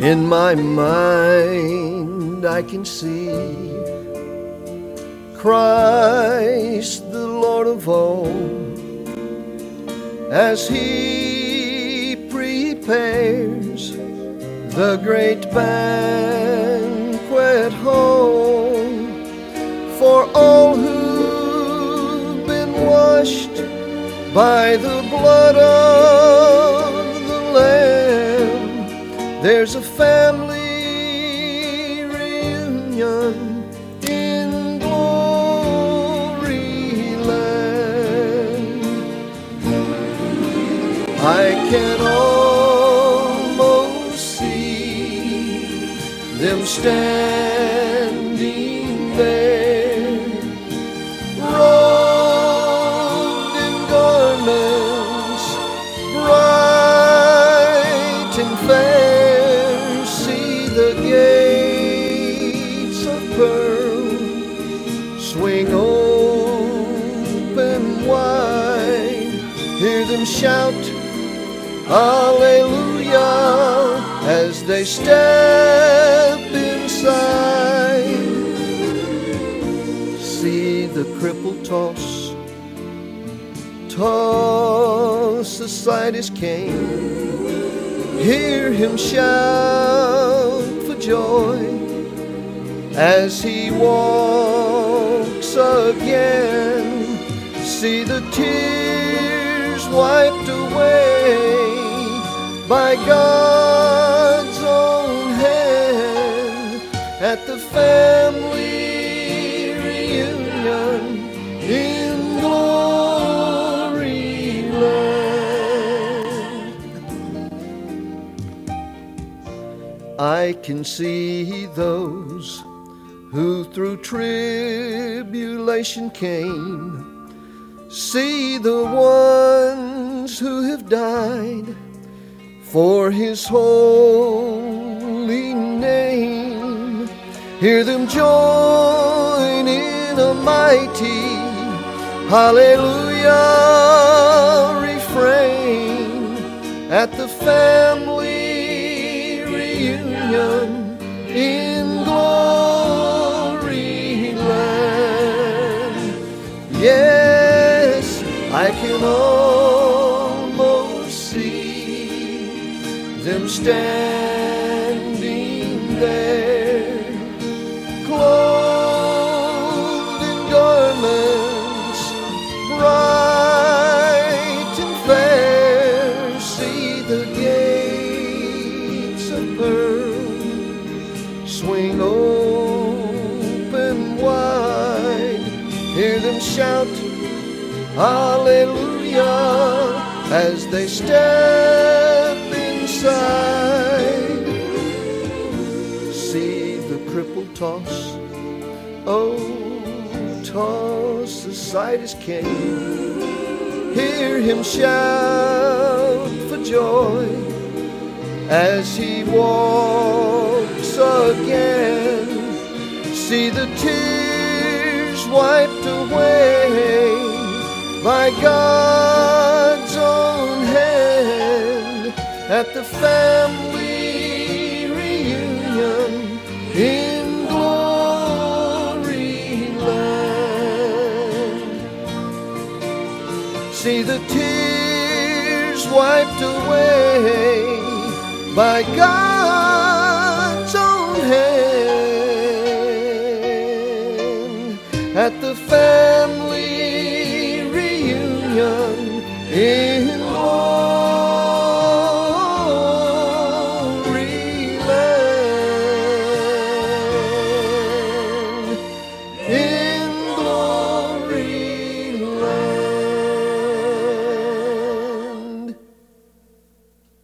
In my mind, I can see Christ, the Lord of all, as He prepares the great banquet hall for all who've been washed by the blood of. There's a family reunion in glory land. I can almost see them standing Hear them shout, Hallelujah, as they step inside. See the crippled toss, toss aside his cane. Hear him shout for joy as he walks again. See the tears wiped away by God's own hand at the family reunion in glory. I can see those who through tribulation came. See the ones who have died for his holy name. Hear them join in a mighty hallelujah refrain at the family reunion in can almost see them standing there, clothed in garments bright and fair. See the gates of pearl swing open wide. Hear them shout, Hallelujah, as they step inside. See the crippled toss, oh, toss aside his cane. Hear him shout for joy as he walks again. See the tears wiped away by God's own hand at the family reunion in glory land. See the tears wiped away by God's Ei.